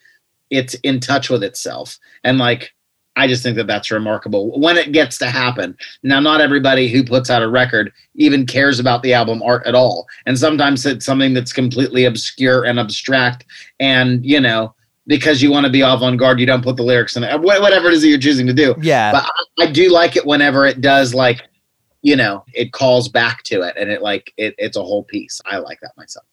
S2: it's in touch with itself. And like i just think that that's remarkable when it gets to happen. Now not everybody who puts out a record even cares about the album art at all. And sometimes it's something that's completely obscure and abstract. And you know because you want to be avant-garde you don't put the lyrics in it. Whatever it is that you're choosing to do.
S1: Yeah.
S2: but I, I do like it whenever it does like you know it calls back to it and it like it, it's a whole piece. I like that myself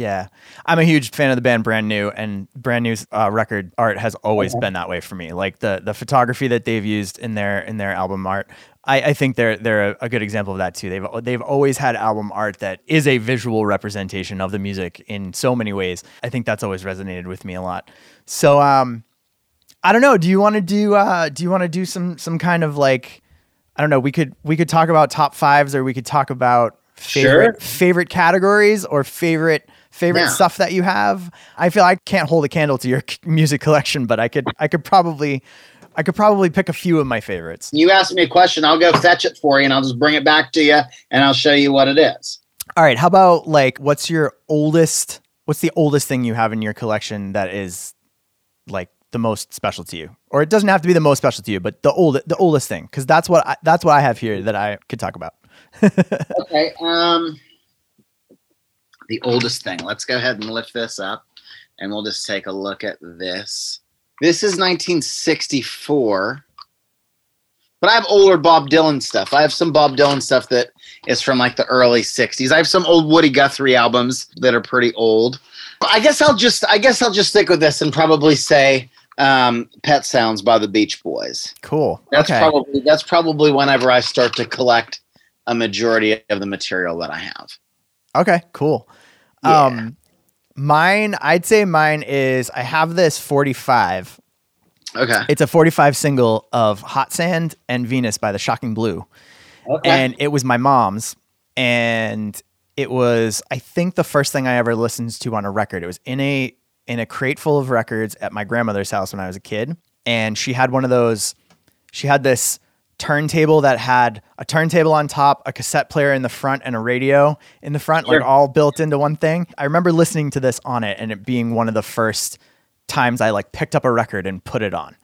S1: Yeah, I'm a huge fan of the band Brand New, and Brand New's uh, record art has always been that way for me. Like the the photography that they've used in their in their album art, I, I think they're they're a, a good example of that too. They've they've always had album art that is a visual representation of the music in so many ways. I think that's always resonated with me a lot. So um, I don't know. Do you want to do uh, do you want to do some some kind of like I don't know. We could we could talk about top fives, or we could talk about favorite
S2: Sure.
S1: favorite categories or favorite favorite
S2: Yeah.
S1: stuff that you have. I feel I can't hold a candle to your music collection, but I could I could probably I could probably pick a few of my favorites.
S2: You ask me a question, I'll go fetch it for you, and I'll just bring it back to you, and I'll show you what it is.
S1: All right, how about like what's your oldest what's the oldest thing you have in your collection that is like the most special to you? Or it doesn't have to be the most special to you, but the old the oldest thing cuz that's what I, that's what I have here that I could talk about.
S2: Okay. Um, the oldest thing. Let's go ahead and lift this up, and we'll just take a look at this. This is 1964. But I have older Bob Dylan stuff. I have some Bob Dylan stuff that is from like the early 60s. I have some old Woody Guthrie albums that are pretty old. I guess I'll just I guess I'll just stick with this and probably say um, Pet Sounds by the Beach Boys.
S1: Cool.
S2: That's
S1: okay.
S2: probably that's probably whenever I start to collect a majority of the material that I have.
S1: Okay, cool.
S2: Yeah.
S1: Um mine I'd say mine is I have this 45.
S2: Okay.
S1: It's a 45 single of Hot Sand and Venus by the Shocking Blue.
S2: Okay.
S1: and it was my mom's and it was i think the first thing i ever listened to on a record it was in a in a crate full of records at my grandmother's house when i was a kid and she had one of those she had this turntable that had a turntable on top a cassette player in the front and a radio in the front like all built into one thing i remember listening to this on it and it being one of the first times i like picked up a record and put it on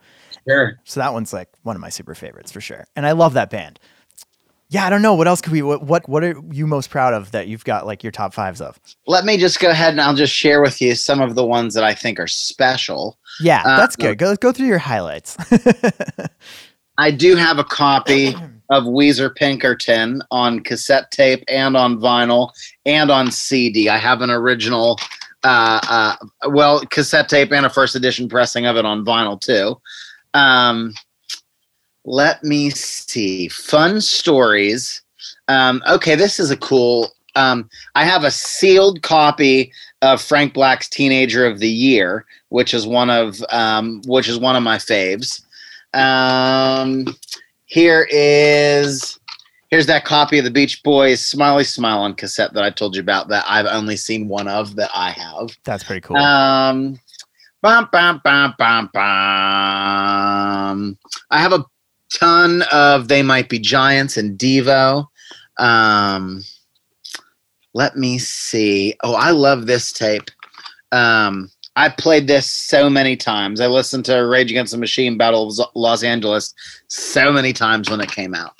S2: sure.
S1: so that one's like one of my super favorites for sure. And I love that band. Yeah, I don't know what else could we what what, what are you most proud of that you've got like your top fives of?
S2: Let me just go ahead and I'll just share with you some of the ones that I think are special.
S1: Yeah,
S2: Uh,
S1: that's good. Go go through your highlights.
S2: I do have a copy of Weezer Pinkerton on cassette tape and on vinyl and on CD. I have an original, uh, uh, well, cassette tape and a first edition pressing of it on vinyl too. Um, let me see. Fun stories. Um, okay, this is a cool. Um, I have a sealed copy of Frank Black's Teenager of the Year, which is one of um, which is one of my faves. Um, here is here's that copy of the Beach Boys "Smiley Smile" on cassette that I told you about. That I've only seen one of that I have.
S1: that's pretty cool.
S2: Um, bum, bum, bum, bum, bum. I have a ton of They Might Be Giants and Devo. Um, let me see. Oh, I love this tape. Um, I played this so many times. I listened to Rage Against the Machine Battle of Los Angeles so many times when it came out.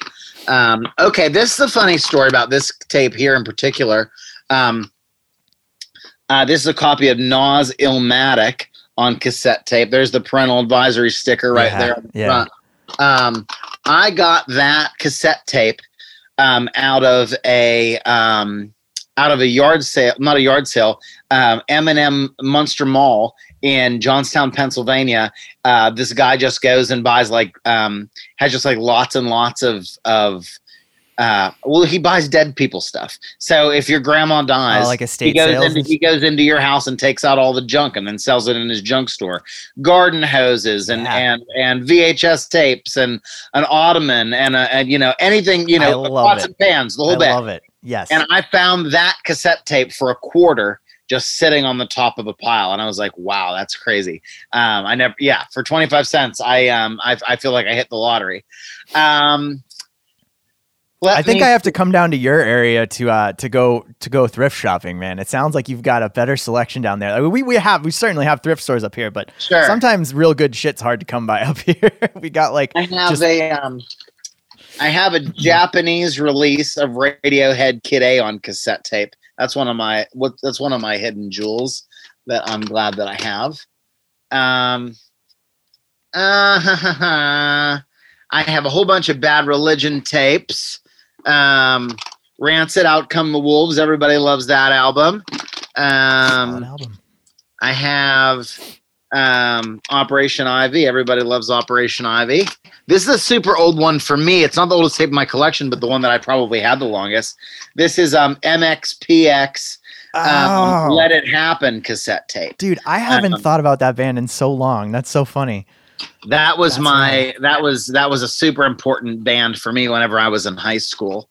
S2: Um, okay, this is a funny story about this tape here in particular. Um, uh, this is a copy of Nas Illmatic on cassette tape. There's the parental advisory sticker right
S1: Yeah,
S2: there on the
S1: yeah.
S2: front. Um, I got that cassette tape um, out of a um, out of a yard sale, not a yard sale, um, M&M Munster Mall in Johnstown, Pennsylvania. Uh, this guy just goes and buys like um, has just like lots and lots of of uh, well, he buys dead people stuff. So if your grandma dies,
S1: Oh, like
S2: he
S1: estate
S2: goes into he goes into your house and takes out all the junk and then sells it in his junk store. Garden hoses and
S1: Yeah.
S2: and and VHS tapes and an ottoman and a, and you know anything you know pots
S1: it.
S2: and pans the whole
S1: I
S2: bit.
S1: love it. Yes.
S2: And I found that cassette tape for a quarter just sitting on the top of a pile and I was like wow that's crazy. Um I never yeah for 25 cents I um I I feel like I hit the lottery. Um
S1: I think
S2: me-
S1: I have to come down to your area to uh to go to go thrift shopping, man. It sounds like you've got a better selection down there. Like, we we have we certainly have thrift stores up here, but
S2: sure.
S1: sometimes real good shit's hard to come by up here. we got like
S2: I have
S1: Just-
S2: a um, I have a Japanese release of Radiohead Kid A on cassette tape. That's one of my what that's one of my hidden jewels that I'm glad that I have. Um, uh, I have a whole bunch of Bad Religion tapes. Um, Rancid, Out Come the Wolves. Everybody loves that album. Um,
S1: album.
S2: I have um, Operation Ivy. Everybody loves Operation Ivy. This is a super old one for me. It's not the oldest tape in my collection, but the one that I probably had the longest. This is um, MXPX um,
S1: Oh.
S2: Let It Happen cassette tape.
S1: Dude, I haven't
S2: Um,
S1: thought about that band in so long. That's so funny.
S2: That was
S1: That's
S2: my that was that was a super important band for me whenever I was in high school.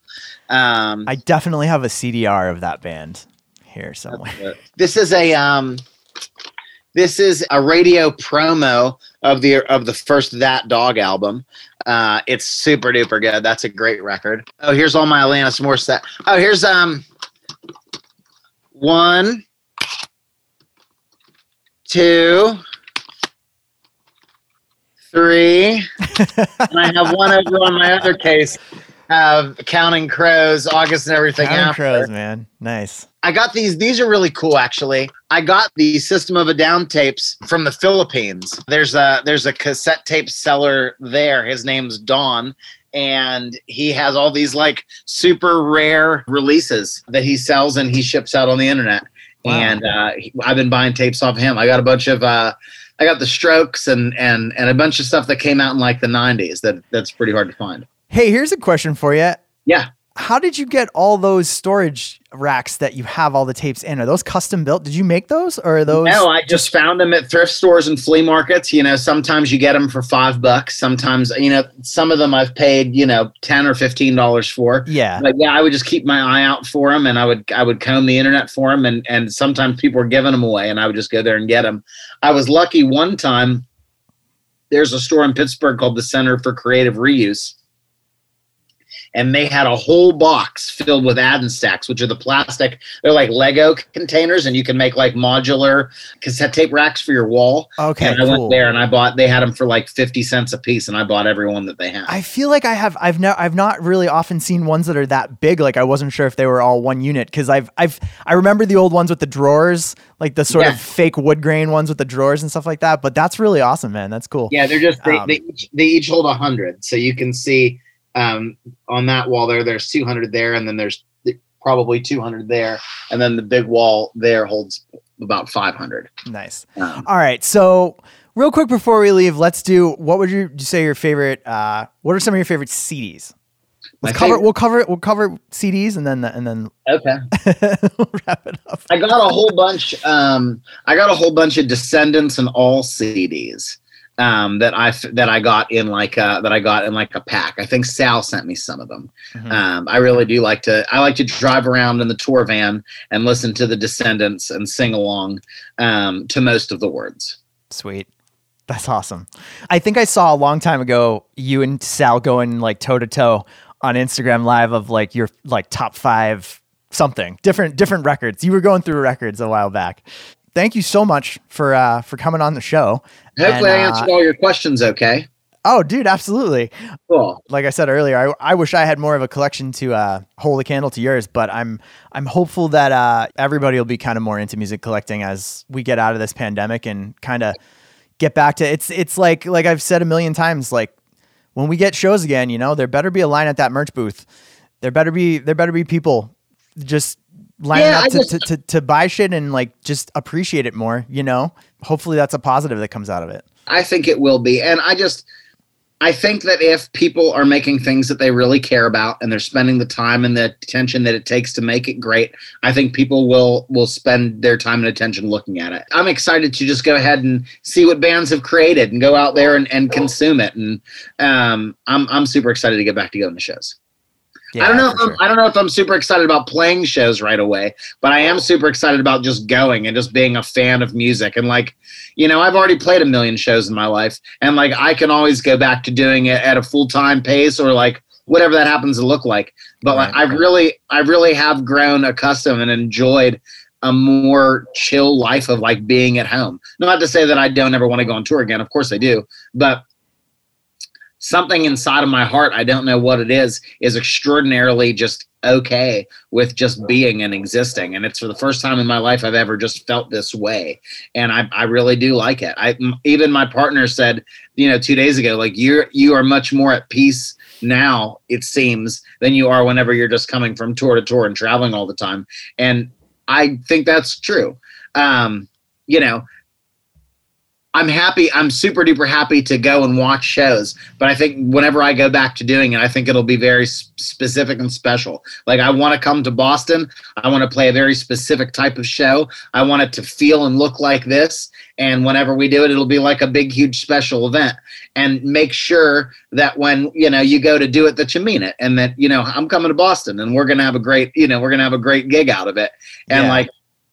S2: Um,
S1: I definitely have a CDR of that band here somewhere.
S2: this is a um, this is a radio promo of the of the first That Dog album. Uh, it's super duper good. That's a great record. Oh, here's all my Alanis Morissette. Oh, here's um one, two, three, and I have one over on my other case. Have Counting Crows, August, and everything
S1: Counting
S2: after.
S1: Crows, man, nice.
S2: I got these. These are really cool, actually. I got the System of a Down tapes from the Philippines. There's a there's a cassette tape seller there. His name's Don, and he has all these like super rare releases that he sells and he ships out on the internet.
S1: Wow.
S2: And uh, I've been buying tapes off him. I got a bunch of. Uh, I got the Strokes and and and a bunch of stuff that came out in like the '90s. That that's pretty hard to find.
S1: Hey, here's a question for you.
S2: Yeah.
S1: How did you get all those storage racks that you have all the tapes in? Are those custom built? Did you make those or are those?
S2: No, I just found them at thrift stores and flea markets. You know, sometimes you get them for five bucks. Sometimes, you know, some of them I've paid, you know, ten or fifteen dollars for.
S1: yeah.
S2: But yeah, I would just keep my eye out for them, and I would I would comb the internet for them, and and sometimes people were giving them away, and I would just go there and get them. I was lucky one time. There's a store in Pittsburgh called the Center for Creative Reuse, and they had a whole box filled with Aden stacks, which are the plastic. They're like Lego containers, and you can make like modular cassette tape racks for your wall.
S1: Okay.
S2: and I
S1: cool.
S2: went there and I bought. They had them for like fifty cents a piece, and I bought every one that they had.
S1: I feel like I have I've no I've not really often seen ones that are that big. Like I wasn't sure if they were all one unit because I've I've I remember the old ones with the drawers, like the sort
S2: Yeah.
S1: of fake wood grain ones with the drawers and stuff like that. But that's really awesome, man. That's cool.
S2: Yeah, they're just they,
S1: Um,
S2: they each they each hold a hundred, so you can see um, on that wall there. There's two hundred there, and then there's probably two hundred there, and then the big wall there holds about five hundred.
S1: Nice.
S2: Um,
S1: All right. So real quick before we leave, let's do what would you say your favorite uh what are some of your favorite CDs? Let's cover
S2: favorite-
S1: we'll cover it we'll cover CDs and then and then
S2: okay,
S1: we'll wrap it up.
S2: I got a whole bunch. Um, I got a whole bunch of Descendents and all CDs um, that I that I got in like a, that I got in like a pack. I think Sal sent me some of them.
S1: Mhm.
S2: Um, I really do like to. I like to drive around in the tour van and listen to the Descendents and sing along um, to most of the words.
S1: Sweet. That's awesome. I think I saw a long time ago you and Sal going like toe to toe on Instagram live of like your like top five something different different records. You were going through records a while back. Thank you so much for uh for coming on the show.
S2: Hopefully, I
S1: And, uh,
S2: answered all your questions. Okay.
S1: Oh, dude, absolutely.
S2: Cool.
S1: Like I said earlier, I, I wish I had more of a collection to uh, hold a candle to yours, but I'm I'm hopeful that uh, everybody will be kind of more into music collecting as we get out of this pandemic and kind of get back to it's it's like like I've said a million times, like when we get shows again, you know, there better be a line at that merch booth. There better be there better be people just lining
S2: Yeah,
S1: up to,
S2: just-
S1: to, to, to buy shit and like just appreciate it more, you know? Hopefully that's a positive that comes out of it.
S2: I think it will be, and I just. I think that if people are making things that they really care about and they're spending the time and the attention that it takes to make it great, I think people will will spend their time and attention looking at it. I'm excited to just go ahead and see what bands have created and go out there and, and consume it. And um, I'm I'm super excited to get back to going to shows. I don't know. If I'm,
S1: sure.
S2: I don't know if I'm super excited about playing shows right away, but I am super excited about just going and just being a fan of music. And like, you know, I've already played a million shows in my life, and like I can always go back to doing it at a full time pace or like whatever that happens to look like. But like,
S1: Right.
S2: I really, I really have grown accustomed and enjoyed a more chill life of like being at home. Not to say that I don't ever want to go on tour again. Of course I do, but something inside of my heart, I don't know what it is, is extraordinarily just okay with just being and existing. And it's for the first time in my life I've ever just felt this way. And I, I really do like it. I m- even my partner said, you know, two days ago, like you're you are much more at peace now, it seems, than you are whenever you're just coming from tour to tour and traveling all the time. And I think that's true. Um, you know, I'm happy. I'm super duper happy to go and watch shows. But I think whenever I go back to doing it, I think it'll be very specific and special. Like I want to come to Boston. I want to play a very specific type of show. I want it to feel and look like this. And whenever we do it, it'll be like a big, huge special event. And make sure that when you know you go to do it, that you mean it, and that you know I'm coming to Boston, and we're gonna have a great, you know, we're gonna have a great gig out of it. And yeah. like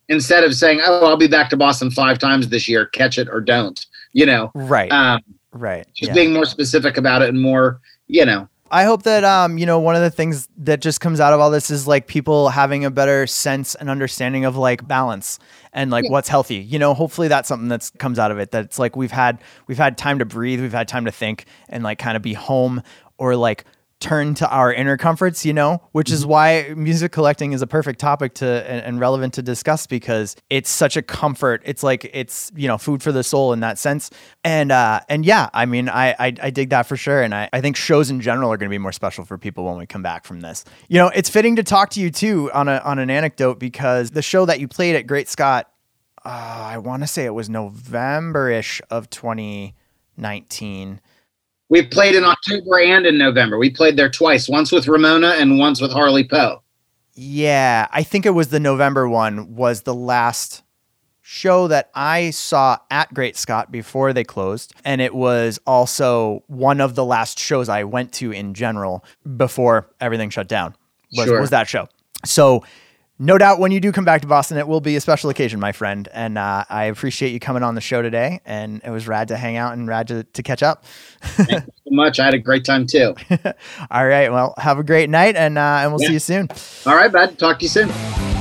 S2: instead of saying, "Oh, I'll be back to Boston five times this year, catch it or don't," you know,
S1: right, um, right,
S2: just yeah. being more specific about it and more, you know.
S1: I hope that um, you know, one of the things that just comes out of all this is like people having a better sense and understanding of like balance and like yeah. what's healthy. You know, hopefully that's something that comes out of it. That's like we've had we've had time to breathe, we've had time to think and like kind of be home or like turn to our inner comforts, you know, which is mm-hmm. why music collecting is a perfect topic to and, and, relevant to discuss because it's such a comfort. It's like it's you know food for the soul in that sense. And uh and yeah, I mean I I, I dig that for sure. And I, I think shows in general are going to be more special for people when we come back from this. You know, it's fitting to talk to you too on a on an anecdote because the show that you played at Great Scott, uh, I want to say it was November ish of 2019
S2: we played in October and in November. We played there twice, once with Ramona and once with Harley Poe.
S1: Yeah, I think it was the November one was the last show that I saw at Great Scott before they closed. And it was also one of the last shows I went to in general before everything shut down. Was, sure. was that show. So no doubt when you do come back to Boston, it will be a special occasion, my friend. And uh, I appreciate you coming on the show today. And it was rad to hang out and rad to, to catch up.
S2: Thank you so much. I had a great time too.
S1: All right. Well, have a great night and, uh, and we'll yeah. see you soon.
S2: All right, bud. Talk to you soon.